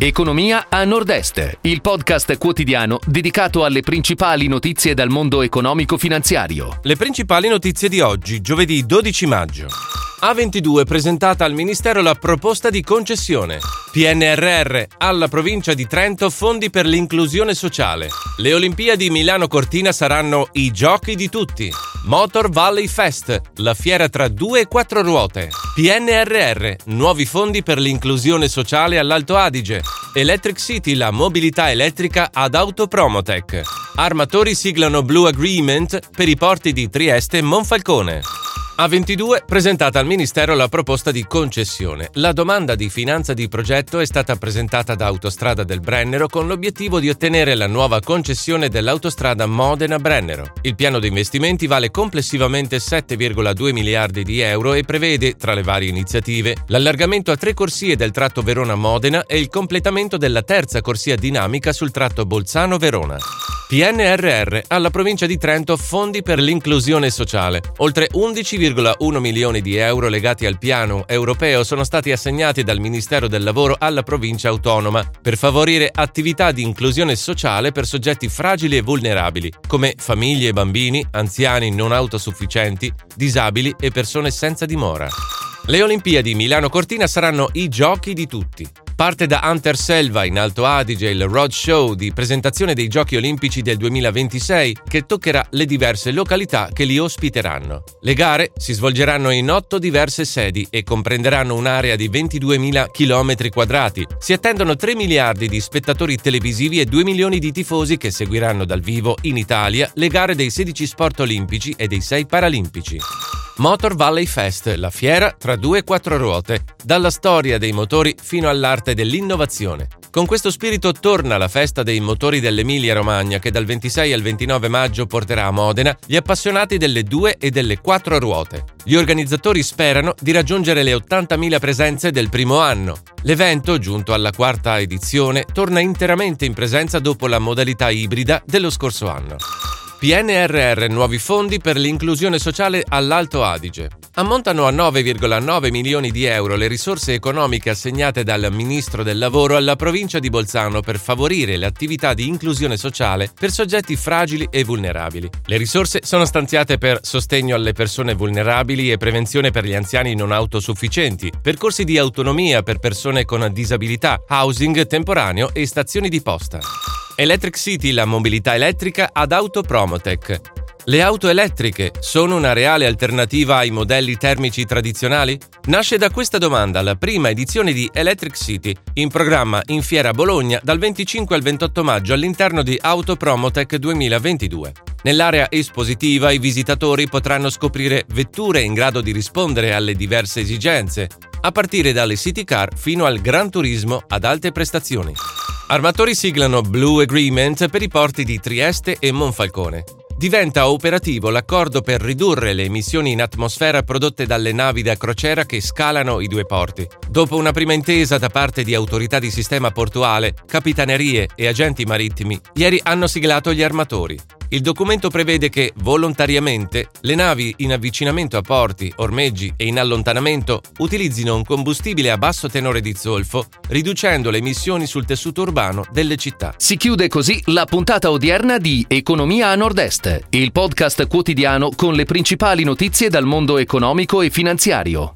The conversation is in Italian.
Economia a Nord-Est, il podcast quotidiano dedicato alle principali notizie dal mondo economico-finanziario. Le principali notizie di oggi, giovedì 12 maggio. A22 presentata al Ministero la proposta di concessione. PNRR alla provincia di Trento fondi per l'inclusione sociale. Le Olimpiadi Milano Cortina saranno i giochi di tutti. Motor Valley Fest, la fiera tra due e quattro ruote. PNRR, nuovi fondi per l'inclusione sociale all'Alto Adige. Electric City, la mobilità elettrica ad Autopromotech. Armatori siglano Blue Agreement per i porti di Trieste e Monfalcone. A22 presentata al Ministero la proposta di concessione. La domanda di finanza di progetto è stata presentata da Autostrada del Brennero con l'obiettivo di ottenere la nuova concessione dell'autostrada Modena-Brennero. Il piano di investimenti vale complessivamente 7,2 miliardi di euro e prevede, tra le varie iniziative, l'allargamento a tre corsie del tratto Verona-Modena e il completamento della terza corsia dinamica sul tratto Bolzano-Verona. PNRR alla provincia di Trento fondi per l'inclusione sociale. Oltre 11,1 milioni di euro legati al piano europeo sono stati assegnati dal Ministero del Lavoro alla provincia autonoma per favorire attività di inclusione sociale per soggetti fragili e vulnerabili, come famiglie e bambini, anziani non autosufficienti, disabili e persone senza dimora. Le Olimpiadi Milano Cortina saranno i giochi di tutti. Parte da Hunter Selva in Alto Adige il Road Show di presentazione dei Giochi Olimpici del 2026 che toccherà le diverse località che li ospiteranno. Le gare si svolgeranno in otto diverse sedi e comprenderanno un'area di 22.000 km quadrati. Si attendono 3 miliardi di spettatori televisivi e 2 milioni di tifosi che seguiranno dal vivo in Italia le gare dei 16 sport olimpici e dei 6 paralimpici. Motor Valley Fest, la fiera tra due e quattro ruote, dalla storia dei motori fino all'arte dell'innovazione. Con questo spirito torna la festa dei motori dell'Emilia Romagna che dal 26 al 29 maggio porterà a Modena gli appassionati delle due e delle quattro ruote. Gli organizzatori sperano di raggiungere le 80.000 presenze del primo anno. L'evento, giunto alla quarta edizione, torna interamente in presenza dopo la modalità ibrida dello scorso anno. PNRR nuovi fondi per l'inclusione sociale all'Alto Adige. Ammontano a 9,9 milioni di euro le risorse economiche assegnate dal Ministro del Lavoro alla provincia di Bolzano per favorire le attività di inclusione sociale per soggetti fragili e vulnerabili. Le risorse sono stanziate per sostegno alle persone vulnerabili e prevenzione per gli anziani non autosufficienti, percorsi di autonomia per persone con disabilità, housing temporaneo e stazioni di posta. Electric City, la mobilità elettrica ad Autopromotech. Le auto elettriche sono una reale alternativa ai modelli termici tradizionali? Nasce da questa domanda la prima edizione di Electric City, in programma in Fiera Bologna dal 25 al 28 maggio all'interno di Autopromotech 2022. Nell'area espositiva i visitatori potranno scoprire vetture in grado di rispondere alle diverse esigenze, a partire dalle city car fino al gran turismo ad alte prestazioni. Armatori siglano Blue Agreement per i porti di Trieste e Monfalcone. Diventa operativo l'accordo per ridurre le emissioni in atmosfera prodotte dalle navi da crociera che scalano i due porti. Dopo una prima intesa da parte di autorità di sistema portuale, capitanerie e agenti marittimi, ieri hanno siglato gli armatori. Il documento prevede che, volontariamente, le navi in avvicinamento a porti, ormeggi e in allontanamento utilizzino un combustibile a basso tenore di zolfo, riducendo le emissioni sul tessuto urbano delle città. Si chiude così la puntata odierna di Economia a Nord-Est, il podcast quotidiano con le principali notizie dal mondo economico e finanziario.